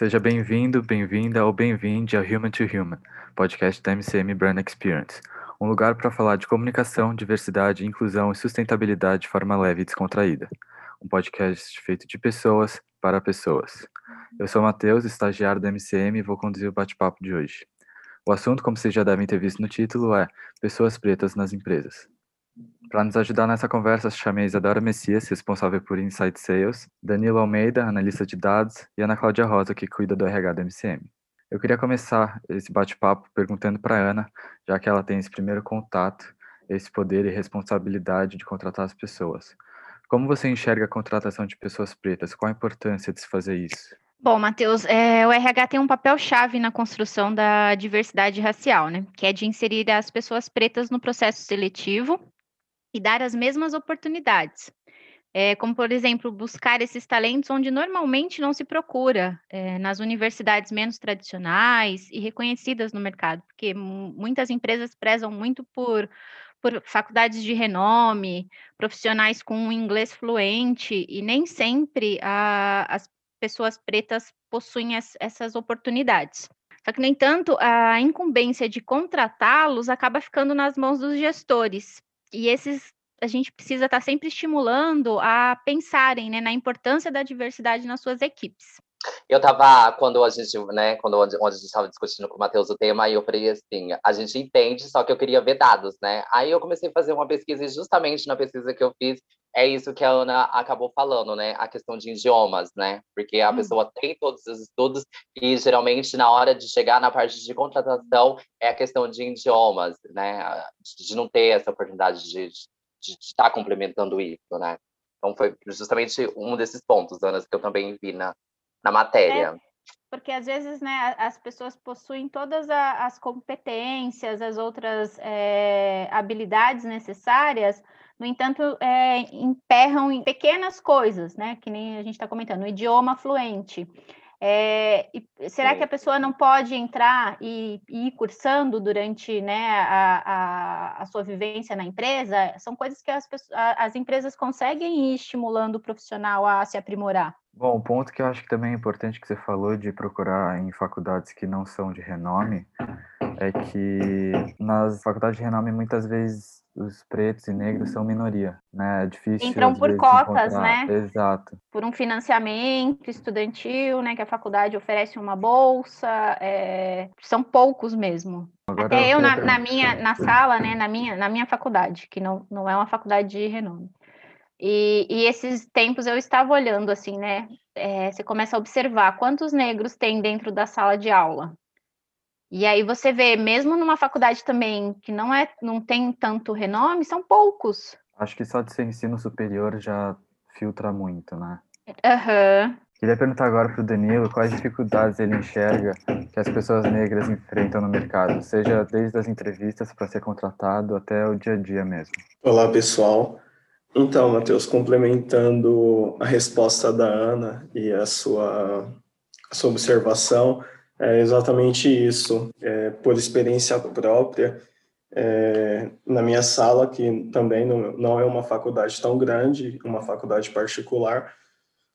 Seja bem-vindo, bem-vinda ou bem-vinde ao Human to Human, podcast da MCM Brand Experience, um lugar para falar de comunicação, diversidade, inclusão e sustentabilidade de forma leve e descontraída. Um podcast feito de pessoas para pessoas. Eu sou o Matheus, estagiário da MCM e vou conduzir o bate-papo de hoje. O assunto, como vocês já devem ter visto no título, é Pessoas Pretas nas Empresas. Para nos ajudar nessa conversa, chamei Isadora Messias, responsável por Insight Sales, Danilo Almeida, analista de dados, e Ana Cláudia Rosa, que cuida do RH da MCM. Eu queria começar esse bate-papo perguntando para Ana, já que ela tem esse primeiro contato, esse poder e responsabilidade de contratar as pessoas. Como você enxerga a contratação de pessoas pretas? Qual a importância de se fazer isso? Bom, Matheus, é, o RH tem um papel-chave na construção da diversidade racial, né? Que é de inserir as pessoas pretas no processo seletivo e dar as mesmas oportunidades. É, como, por exemplo, buscar esses talentos onde normalmente não se procura, é, nas universidades menos tradicionais e reconhecidas no mercado, porque muitas empresas prezam muito por, por faculdades de renome, profissionais com inglês fluente, e nem sempre a, as pessoas pretas possuem as, essas oportunidades. Só que, no entanto, a incumbência de contratá-los acaba ficando nas mãos dos gestores, e esses a gente precisa estar tá sempre estimulando a pensarem né, na importância da diversidade nas suas equipes. Eu estava, quando a gente, né, quando onde, a gente estava discutindo com o Matheus o tema, aí eu falei assim, a gente entende, só que eu queria ver dados, né? Aí eu comecei a fazer uma pesquisa e justamente na pesquisa que eu fiz, é isso que a Ana acabou falando, né? A questão de idiomas, né? Porque a hum. pessoa tem todos os estudos e geralmente na hora de chegar na parte de contratação é a questão de idiomas, né? De não ter essa oportunidade de, de estar complementando isso, né? Então foi justamente um desses pontos, Ana, que eu também vi na, na matéria. É, porque às vezes, né, as pessoas possuem todas as competências, as outras é, habilidades necessárias, no entanto, é, emperram em pequenas coisas, né? Que nem a gente está comentando, o idioma fluente. É, será que a pessoa não pode entrar e, e ir cursando durante né, a, a, a, sua vivência na empresa? São coisas que as, as empresas conseguem ir estimulando o profissional a se aprimorar. Bom, o ponto que eu acho que também é importante que você falou de procurar em faculdades que não são de renome é que nas faculdades de renome muitas vezes os pretos e negros são minoria, né? É difícil. Entram por cotas, encontrar. né? Exato. Por um financiamento estudantil, né? Que a faculdade oferece uma bolsa. É... São poucos mesmo. Agora Até eu, eu na, na, minha na sala, né? Na minha, na minha faculdade, que não, não é uma faculdade de renome. E, e esses tempos eu estava olhando assim, né? É, você começa a observar quantos negros tem dentro da sala de aula. E aí você vê, mesmo numa faculdade também que não é, não tem tanto renome, são poucos. Acho que só de ser ensino superior já filtra muito, né? Aham. Uhum. Queria perguntar agora para o Danilo quais dificuldades ele enxerga que as pessoas negras enfrentam no mercado, seja desde as entrevistas para ser contratado até o dia a dia mesmo. Olá, pessoal. Então, Matheus, complementando a resposta da Ana e a sua, a sua observação, é exatamente isso. É, por experiência própria, é, na minha sala, que também não, não é uma faculdade tão grande, uma faculdade particular,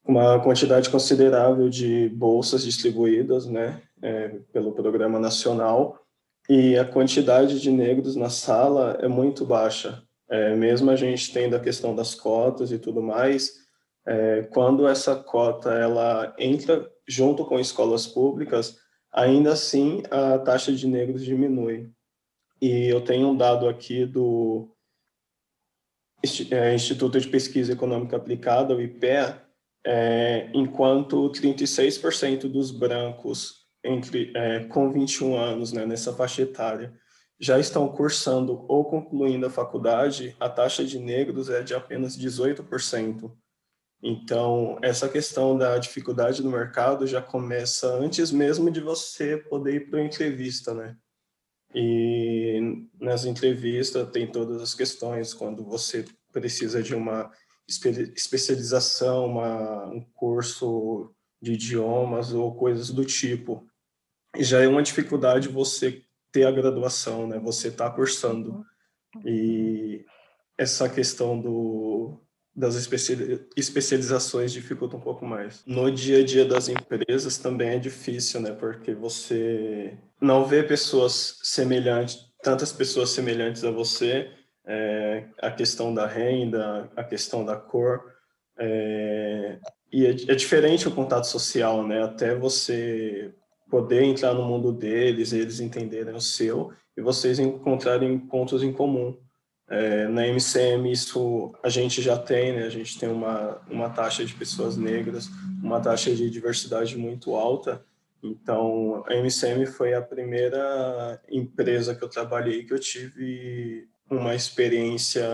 uma quantidade considerável de bolsas distribuídas né, é, pelo Programa Nacional, e a quantidade de negros na sala é muito baixa. É, mesmo a gente tendo a questão das cotas e tudo mais, é, quando essa cota ela entra junto com escolas públicas, ainda assim a taxa de negros diminui. E eu tenho um dado aqui do é, Instituto de Pesquisa Econômica Aplicada, o IPEA, é, enquanto 36% dos brancos entre é, com 21 anos, né, nessa faixa etária, já estão cursando ou concluindo a faculdade, a taxa de negros é de apenas 18%. Então, essa questão da dificuldade no mercado já começa antes mesmo de você poder ir para uma entrevista, né? E nas entrevistas tem todas as questões, quando você precisa de uma especialização, uma, um curso de idiomas ou coisas do tipo. E já é uma dificuldade você ter a graduação, né? Você está cursando. E essa questão do das especializações dificulta um pouco mais. No dia a dia das empresas também é difícil, né? Porque você não vê pessoas semelhantes, tantas pessoas semelhantes a você, é, a questão da renda, a questão da cor, é, e é, é diferente o contato social, né? Até você poder entrar no mundo deles, eles entenderem o seu e vocês encontrarem pontos em comum. É, na MCM isso a gente já tem, né? A gente tem uma, uma taxa de pessoas negras, uma taxa de diversidade muito alta. Então, a MCM foi a primeira empresa que eu trabalhei que eu tive uma experiência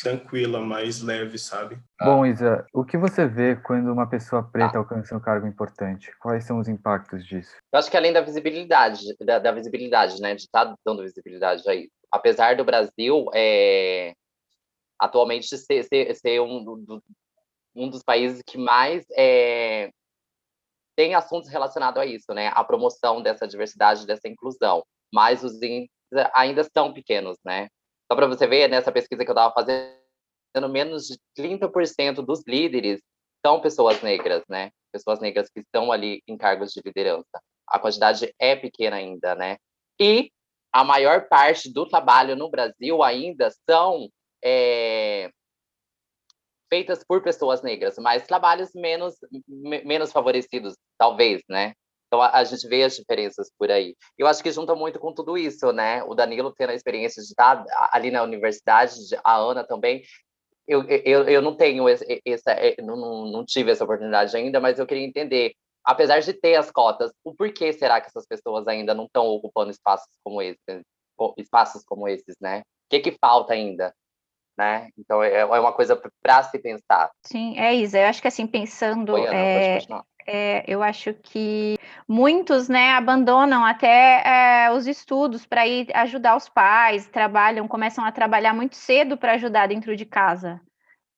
tranquila, mais leve, sabe? Bom, Isa, o que você vê quando uma pessoa preta ah. alcança um cargo importante? Quais são os impactos disso? Eu acho que além da visibilidade, da, da visibilidade, né, de estar tá dando visibilidade aí, apesar do Brasil é, atualmente ser, ser, ser um, do, um dos países que mais é, tem assuntos relacionados a isso, né, a promoção dessa diversidade, dessa inclusão, mas os índices ainda são pequenos, né, só para você ver, nessa pesquisa que eu estava fazendo, menos de 30% dos líderes são pessoas negras, né? Pessoas negras que estão ali em cargos de liderança. A quantidade é pequena ainda, né? E a maior parte do trabalho no Brasil ainda são é, feitas por pessoas negras, mas trabalhos menos, menos favorecidos, talvez, né? Então a, a, gente vê as diferenças por aí. Eu acho que junta muito com tudo isso, né? O Danilo tendo a experiência de estar ali na universidade, a Ana também. Eu, eu, eu não tenho essa, é, não, não tive essa oportunidade ainda, mas eu queria entender, apesar de ter as cotas, o porquê será que essas pessoas ainda não estão ocupando espaços como esses, espaços como esses, né? O que que falta ainda? Né? Então é, é uma coisa para se pensar. Sim, é isso. Eu acho que assim pensando, Oi, Ana, é, é, eu acho que muitos, né, abandonam até é, os estudos para ir ajudar os pais, trabalham, começam a trabalhar muito cedo para ajudar dentro de casa.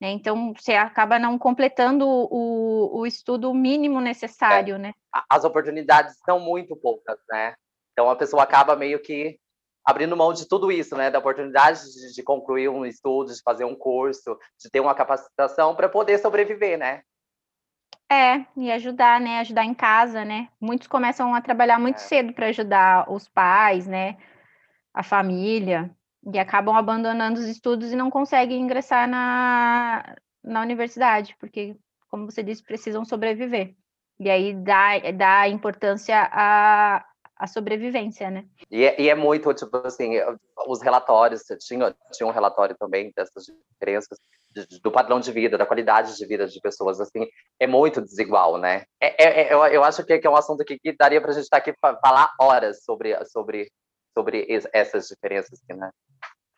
Né? Então, você acaba não completando o, o estudo mínimo necessário, é. né? As oportunidades são muito poucas, né? Então, a pessoa acaba meio que abrindo mão de tudo isso, né? Da oportunidade de, de concluir um estudo, de fazer um curso, de ter uma capacitação para poder sobreviver, né? É, e ajudar, né? Ajudar em casa, né? Muitos começam a trabalhar muito é. cedo para ajudar os pais, né? A família, e acabam abandonando os estudos e não conseguem ingressar na, na universidade, porque, como você disse, precisam sobreviver. E aí dá, dá importância à, à sobrevivência, né? E é, e é muito, tipo assim, os relatórios, tinha, tinha um relatório também dessas diferenças, do padrão de vida, da qualidade de vida de pessoas, assim, é muito desigual, né? É, é, é eu, eu acho que, é um assunto que, daria para a gente estar tá aqui para falar horas sobre, sobre, sobre essas diferenças, né?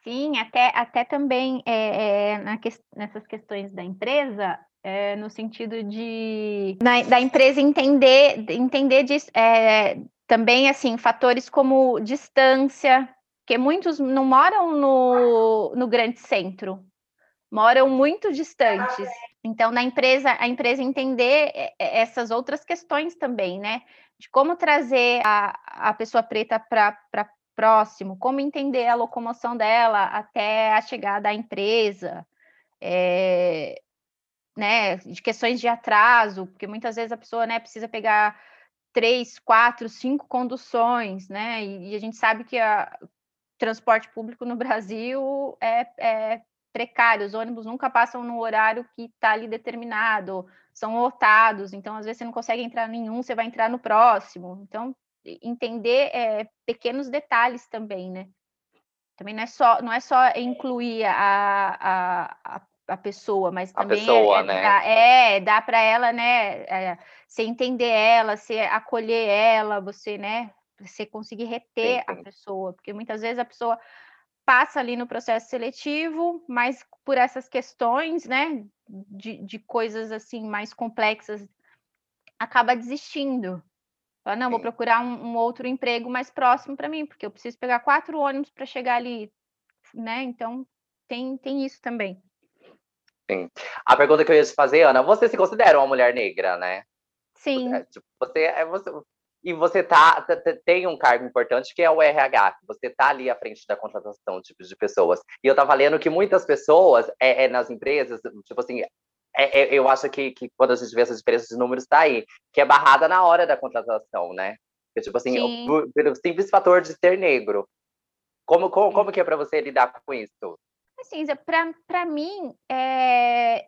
Sim, até, até também é, é, que, nessas questões da empresa, é, no sentido de na, da empresa entender, entender disso, é, também assim fatores como distância, que muitos não moram no, no grande centro, moram muito distantes. Então, na empresa, a empresa entender essas outras questões também, né? De como trazer a, a pessoa preta para próximo, como entender a locomoção dela até a chegada à empresa, é, né? De questões de atraso, porque muitas vezes a pessoa né, precisa pegar três, quatro, cinco conduções, né? E, e a gente sabe que o transporte público no Brasil é, é precário, os ônibus nunca passam no horário que está ali determinado, são lotados, então às vezes você não consegue entrar em nenhum, você vai entrar no próximo. Então, entender é, pequenos detalhes também, né? Também não é só, não é só incluir a, a, a, pessoa, mas também a pessoa, é, né? é, dá para ela, né? É, você entender ela, você acolher ela, você, né? Você conseguir reter sim, sim. a pessoa, porque muitas vezes a pessoa passa ali no processo seletivo, mas por essas questões, né, de, de coisas assim mais complexas, acaba desistindo. Fala, não, vou procurar um, um outro emprego mais próximo para mim, porque eu preciso pegar quatro ônibus para chegar ali, né? Então tem, tem isso também. Sim. A pergunta que eu ia te fazer, Ana, você se considera uma mulher negra, né? Sim. Tipo, você, é, você e você tá, tem um cargo importante que é o RH, você tá ali à frente da contratação tipo, de pessoas. E eu tava lendo que muitas pessoas é, é nas empresas, tipo assim, é, é, eu acho que, que quando a gente vê essa diferença de números, tá aí, que é barrada na hora da contratação, né? Que, tipo assim, pelo simples fator de ser negro. Como, como, como que é para você lidar com isso? Assim, para mim, é,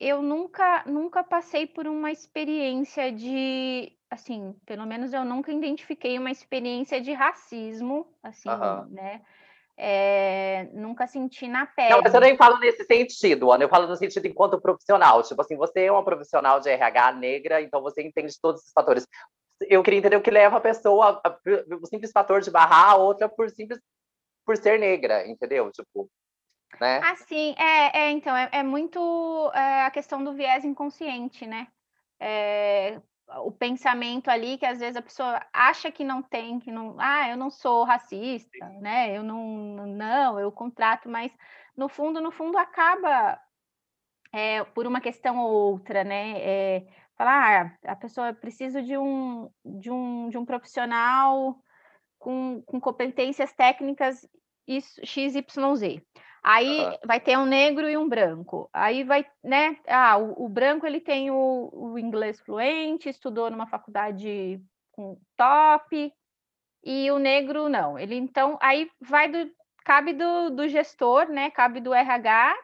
eu nunca, nunca passei por uma experiência de, assim, pelo menos eu nunca identifiquei uma experiência de racismo, assim, né? É, nunca senti na pele. Não, mas eu nem falo nesse sentido, Ana. Eu falo no sentido enquanto profissional. Tipo assim, você é uma profissional de RH negra, então você entende todos esses fatores. Eu queria entender o que leva a pessoa, o simples fator de barrar a outra por simples por ser negra, entendeu? Tipo, né? Assim, é, é então, é, é muito é, a questão do viés inconsciente, né? É, o pensamento ali que às vezes a pessoa acha que não tem, que não, ah, eu não sou racista, né? Eu não, não, eu contrato, mas no fundo, no fundo acaba é, por uma questão ou outra, né? É, falar, ah, a pessoa precisa de um, de um, de um profissional com, com competências técnicas XYZ. Aí uhum. vai ter um negro e um branco. Aí vai, né? Ah, o, o branco ele tem o, o, inglês fluente, estudou numa faculdade com top, e o negro não. Ele então aí vai do cabe do, do gestor, né? Cabe do RH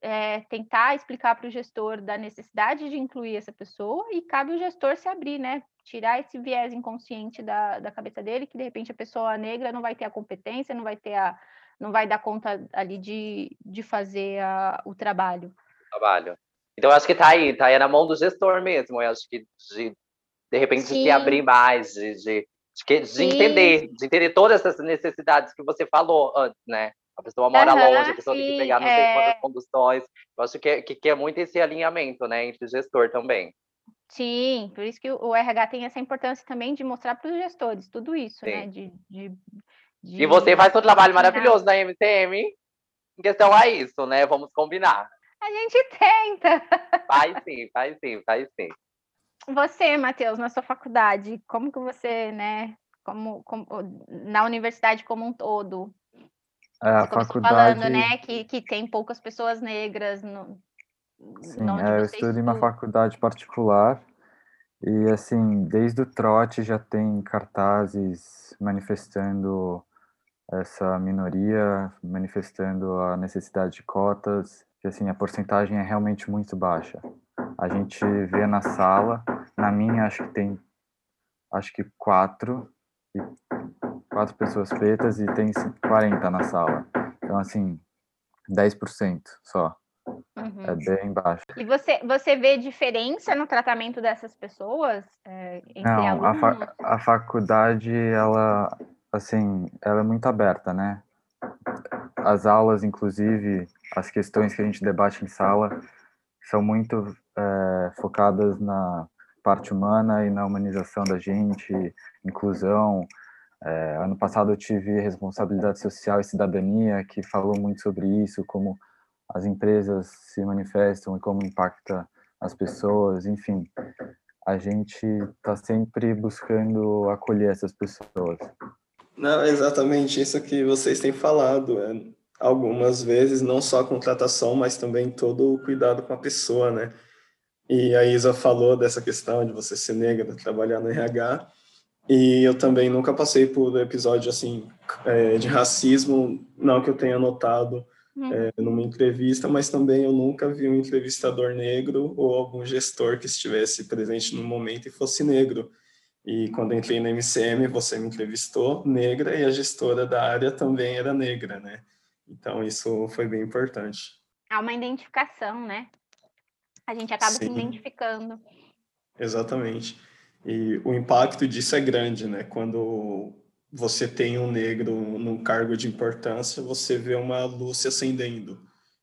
é, tentar explicar para o gestor da necessidade de incluir essa pessoa e cabe o gestor se abrir, né? Tirar esse viés inconsciente da, da cabeça dele, que de repente a pessoa negra não vai ter a competência, não vai ter a, não vai dar conta ali de, de fazer a, o trabalho. Trabalho. Então, acho que está aí, está aí na mão do gestor mesmo. Eu acho que de, de repente Sim. se abrir mais, de, de, de, de entender, de entender todas essas necessidades que você falou antes, né? A pessoa mora uhum, longe, a pessoa sim, tem que pegar não sei é... quantas conduções. Eu acho que, é, que, que é muito esse alinhamento, né, entre o gestor também. Sim, por isso que o RH tem essa importância também de mostrar para os gestores tudo isso, né, sim. né? De, de e você faz um trabalho maravilhoso na MCM em questão a isso, né? Vamos combinar. A gente tenta. Faz sim, faz sim, faz sim. Você, Matheus, na sua faculdade, como que você, né, como, como na universidade como um todo? É, a faculdade... falando, né, que, que tem poucas pessoas negras no, Sim, é, eu estudo em uma faculdade particular e, assim, desde o trote já tem cartazes manifestando essa minoria, manifestando a necessidade de cotas, que assim, a porcentagem é realmente muito baixa. A gente vê na sala, na minha acho que tem, acho que quatro, quatro pessoas pretas e tem 40 na sala. Então, assim, 10% só. Uhum. É bem baixo. E você, você vê diferença no tratamento dessas pessoas? É, Não, a, fa a faculdade, ela assim, ela é muito aberta, né? As aulas, inclusive, as questões que a gente debate em sala são muito é, focadas na parte humana e na humanização da gente, inclusão. É, ano passado eu tive responsabilidade social e cidadania, que falou muito sobre isso, como as empresas se manifestam e como impacta as pessoas, enfim. A gente está sempre buscando acolher essas pessoas. Não, exatamente isso que vocês têm falado. É, algumas vezes, não só a contratação, mas também todo o cuidado com a pessoa, né? E a Isa falou dessa questão de você ser negra, trabalhar no RH. E eu também nunca passei por episódio assim é, de racismo, não que eu tenha notado uhum. é, numa entrevista, mas também eu nunca vi um entrevistador negro ou algum gestor que estivesse presente no momento e fosse negro. E quando entrei na MCM, você me entrevistou, negra, e a gestora da área também era negra, né? Então, isso foi bem importante. Há uma identificação, né? A gente acaba Sim. se identificando. Exatamente. E o impacto disso é grande, né? Quando você tem um negro num cargo de importância, você vê uma luz se acendendo.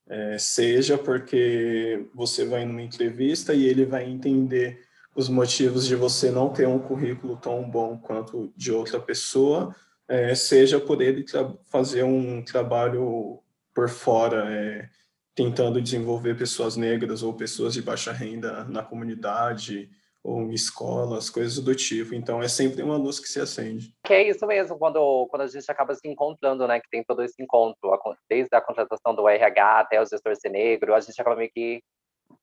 É, seja porque você vai numa entrevista e ele vai entender os motivos de você não ter um currículo tão bom quanto de outra pessoa, é, seja por ele fazer um trabalho por fora, é, tentando desenvolver pessoas negras ou pessoas de baixa renda na comunidade, ou escolas, coisas do tipo. Então é sempre uma luz que se acende. Que é isso mesmo, quando, quando a gente acaba se encontrando, né? Que tem todo esse encontro, desde a contratação do RH até o gestor ser negro, a gente acaba meio que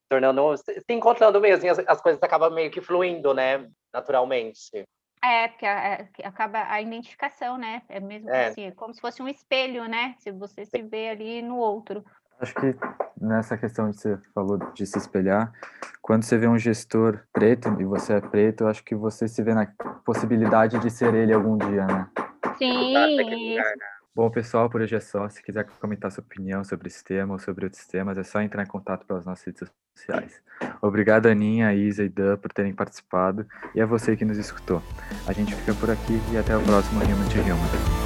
tornando, se encontrando mesmo, e as, as coisas acabam meio que fluindo, né? Naturalmente. É, porque é, acaba a identificação, né? É mesmo é. assim, é como se fosse um espelho, né? Se você se vê ali no outro. Acho que nessa questão que você falou de se espelhar, quando você vê um gestor preto e você é preto, acho que você se vê na possibilidade de ser ele algum dia, né? Sim. Bom, pessoal, por hoje é só. Se quiser comentar sua opinião sobre esse tema ou sobre outros temas, é só entrar em contato pelas nossas redes sociais. Obrigado, Aninha, Isa e Dan, por terem participado e a você que nos escutou. A gente fica por aqui e até o próximo Human to Human.